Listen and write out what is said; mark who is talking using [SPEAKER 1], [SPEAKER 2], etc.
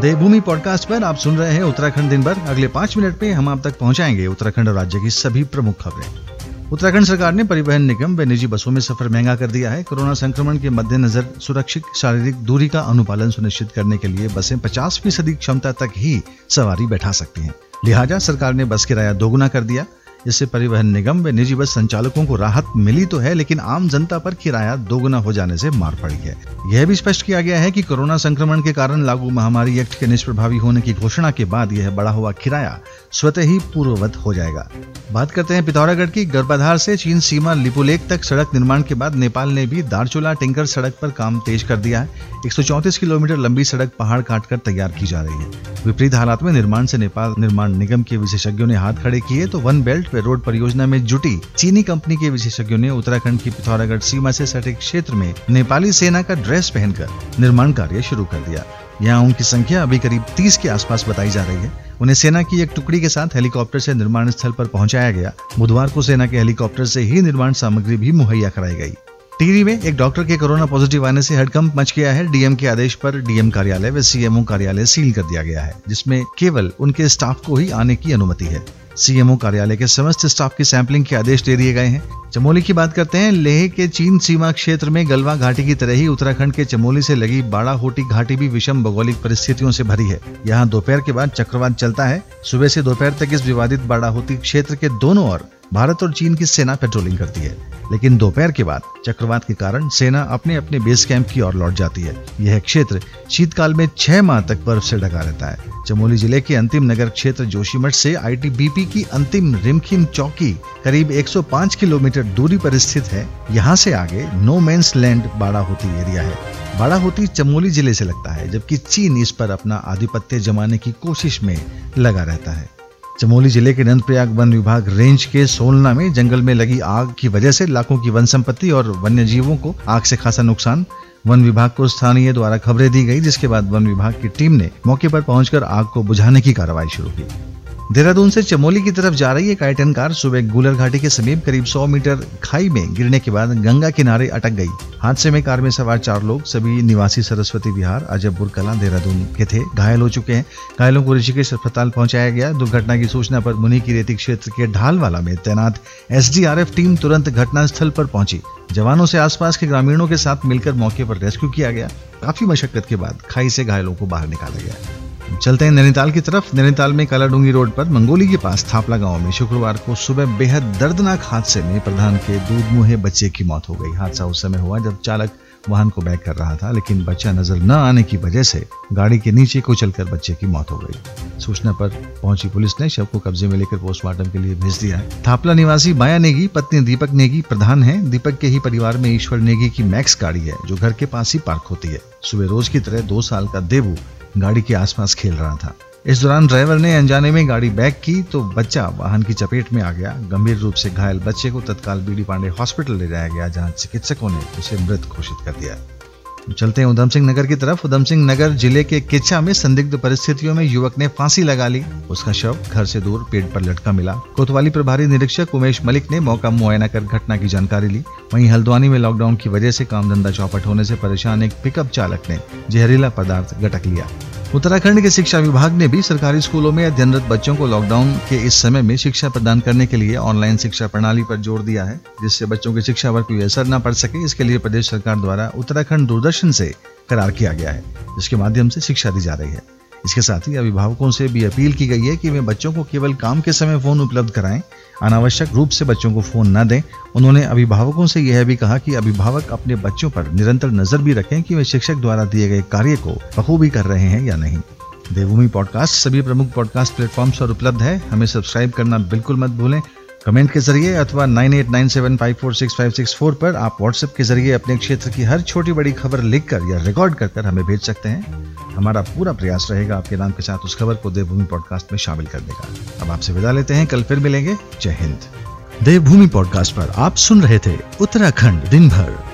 [SPEAKER 1] देवभूमि podcast पर आप सुन रहे हैं उत्तराखंड दिन भर। अगले पाँच मिनट में हम आप तक पहुंचाएँगे उत्तराखंड और राज्य की सभी प्रमुख खबरें। उत्तराखंड सरकार ने परिवहन निगम व निजी बसों में सफ़र महँगा कर दिया है। कोरोना संक्रमण के मद्देनजर सुरक्षित शारीरिक दूरी का अनुपालन सुनिश्चित करने के लिए बसें 50 फ़ीसदी क्षमता तक ही सवारी बैठा सकती हैं। लिहाजा सरकार ने बस किराया दोगुना कर दिया। जिससे परिवहन निगम व निजी बस संचालकों को राहत मिली तो है, लेकिन आम जनता पर किराया दोगुना हो जाने से मार पड़ी है। यह भी स्पष्ट किया गया है कि कोरोना संक्रमण के कारण लागू महामारी एक्ट के निष्प्रभावी होने की घोषणा के बाद यह बढ़ा हुआ किराया स्वतः ही पूर्ववत हो जाएगा। बात करते हैं पिथौरागढ़ की गर्भाधार से चीन सीमा लिपुलेक तक सड़क निर्माण के बाद नेपाल ने भी दारचूला टिंकर सड़क पर काम तेज कर दिया है। एक किलोमीटर लंबी सड़क पहाड़ काटकर तैयार की जा रही है। विपरीत हालात में निर्माण से नेपाल निर्माण निगम के विशेषज्ञों ने हाथ खड़े किए तो वन बेल्ट वे रोड परियोजना में जुटी चीनी कंपनी के विशेषज्ञों ने उत्तराखंड की पिथौरागढ़ सीमा से सटे क्षेत्र में नेपाली सेना का ड्रेस पहनकर निर्माण कार्य शुरू कर दिया। यहाँ उनकी संख्या अभी करीब 30 के आसपास बताई जा रही है। उन्हें सेना की एक टुकड़ी के साथ हेलीकॉप्टर से निर्माण स्थल पर पहुँचाया गया। बुधवार को सेना के हेलीकॉप्टर से ही निर्माण सामग्री भी मुहैया कराई गई। टिहरी में एक डॉक्टर के कोरोना पॉजिटिव आने से हड़कंप मच गया है। डीएम के आदेश पर डीएम कार्यालय व सीएमओ कार्यालय सील कर दिया गया है, जिसमें केवल उनके स्टाफ को ही आने की अनुमति है। सीएमओ कार्यालय के समस्त स्टाफ की सैंपलिंग के आदेश दे दिए गए हैं। चमोली की बात करते हैं, लेह के चीन सीमा क्षेत्र में गलवा घाटी की तरह ही उत्तराखंड के चमोली से लगी बाड़ा होटी घाटी भी विषम भौगोलिक परिस्थितियों से भरी है। यहाँ दोपहर के बाद चक्रवात चलता है। सुबह से दोपहर तक इस विवादित बाड़ा होती क्षेत्र के दोनों ओर भारत और चीन की सेना पेट्रोलिंग करती है, लेकिन दोपहर के बाद चक्रवात के कारण सेना अपने अपने बेस कैंप की ओर लौट जाती है। यह क्षेत्र शीतकाल में छह माह तक बर्फ़ से ढका रहता है। चमोली ज़िले के अंतिम नगर क्षेत्र जोशीमठ से आईटीबीपी की अंतिम रिमखिम चौकी करीब 105 किलोमीटर दूरी पर स्थित है। यहाँ से आगे नो मेन्स लैंड बाड़ा होती एरिया है। बाड़ा होती चमोली ज़िले से लगता है, जबकि चीन इस पर अपना आधिपत्य जमाने की कोशिश में लगा रहता है। चमोली ज़िले के नंदप्रयाग वन विभाग रेंज के सोलना में जंगल में लगी आग की वजह से लाखों की वन संपत्ति और वन्य जीवों को आग से खासा नुकसान। वन विभाग को स्थानीय द्वारा खबरें दी गई, जिसके बाद वन विभाग की टीम ने मौके पर पहुंचकर आग को बुझाने की कार्रवाई शुरू की। देहरादून से चमोली की तरफ़ जा रही एक आइटन कार सुबह गुलर घाटी के समीप करीब 100 मीटर खाई में गिरने के बाद गंगा किनारे अटक गई। हादसे में कार में सवार चार लोग, सभी निवासी सरस्वती विहार अजबपुर कला, देहरादून के थे। घायल हो चुके हैं। घायलों को ऋषिकेश अस्पताल पहुँचाया गया। दुर्घटना की सूचना पर मुनि की रेती क्षेत्र के ढालवाला में तैनात एसडीआरएफ टीम तुरंत घटनास्थल पर पहुँची। जवानों से आसपास के ग्रामीणों के साथ मिलकर मौके पर रेस्क्यू किया गया। काफ़ी मशक्कत के बाद खाई से घायलों को बाहर निकाला गया। चलते हैं नैनीताल की तरफ़। नैनीताल में कालाडूँगी रोड पर मंगोली के पास थापला गाँव में शुक्रवार को सुबह बेहद दर्दनाक हादसे में प्रधान के दूध मुहे बच्चे की मौत हो गई। हादसा उस समय हुआ जब चालक वाहन को बैक कर रहा था, लेकिन बच्चा नज़र न आने की वजह से गाड़ी के नीचे कुचलकर बच्चे की मौत हो गई। सूचना पर पहुँची पुलिस ने शव को कब्जे में लेकर पोस्टमार्टम के लिए भेज दिया थापला निवासी माया नेगी, पत्नी दीपक नेगी प्रधान है। दीपक के ही परिवार में ईश्वर नेगी की मैक्स गाड़ी है, जो घर के पास ही पार्क होती है। सुबह रोज की तरह दो साल का देवू गाड़ी के आसपास खेल रहा था। इस दौरान ड्राइवर ने अनजाने में गाड़ी बैक की तो बच्चा वाहन की चपेट में आ गया। गंभीर रूप से घायल बच्चे को तत्काल बीडी पांडे हॉस्पिटल ले जाया गया, जहाँ चिकित्सकों ने उसे मृत घोषित कर दिया। चलते हैं उधम सिंह नगर की तरफ़। उधम सिंह नगर ज़िले के किच्चा में संदिग्ध परिस्थितियों में युवक ने फांसी लगा ली। उसका शव घर से दूर पेड़ पर लटका मिला। कोतवाली प्रभारी निरीक्षक उमेश मलिक ने मौका मुआयना कर घटना की जानकारी ली। वहीं हल्द्वानी में लॉकडाउन की वजह से काम धंधा चौपट होने से परेशान एक पिकअप चालक ने जहरीला पदार्थ घटक लिया। उत्तराखंड के शिक्षा विभाग ने भी सरकारी स्कूलों में अध्ययनरत बच्चों को लॉकडाउन के इस समय में शिक्षा प्रदान करने के लिए ऑनलाइन शिक्षा प्रणाली पर ज़ोर दिया है, जिससे बच्चों के शिक्षा पर कोई असर न पड़ सके। इसके लिए प्रदेश सरकार द्वारा उत्तराखंड दूरदर्शन से करार किया गया है, जिसके माध्यम से शिक्षा दी जा रही है। इसके साथ ही अभिभावकों से भी अपील की गई है कि वे बच्चों को केवल काम के समय फ़ोन उपलब्ध कराएँ, अनावश्यक रूप से बच्चों को फ़ोन न दें। उन्होंने अभिभावकों से यह भी कहा कि अभिभावक अपने बच्चों पर निरंतर नज़र भी रखें कि वे शिक्षक द्वारा दिए गए कार्य को बखूबी कर रहे हैं या नहीं। देवभूमि पॉडकास्ट सभी प्रमुख पॉडकास्ट प्लेटफॉर्म्स पर उपलब्ध है। हमें सब्सक्राइब करना बिल्कुल मत भूलें। कमेंट के ज़रिए अथवा nine eight nine seven five four six five six four पर आप व्हाट्सएप के ज़रिए अपने क्षेत्र की हर छोटी बड़ी खबर लिखकर या रिकॉर्ड कर कर हमें भेज सकते हैं। हमारा पूरा प्रयास रहेगा आपके नाम के साथ उस खबर को देवभूमि पॉडकास्ट में शामिल करने का। अब आपसे विदा लेते हैं। कल फिर मिलेंगे। जय हिंद। देवभूमि पॉडकास्ट पर आप सुन रहे थे उत्तराखंड दिन भर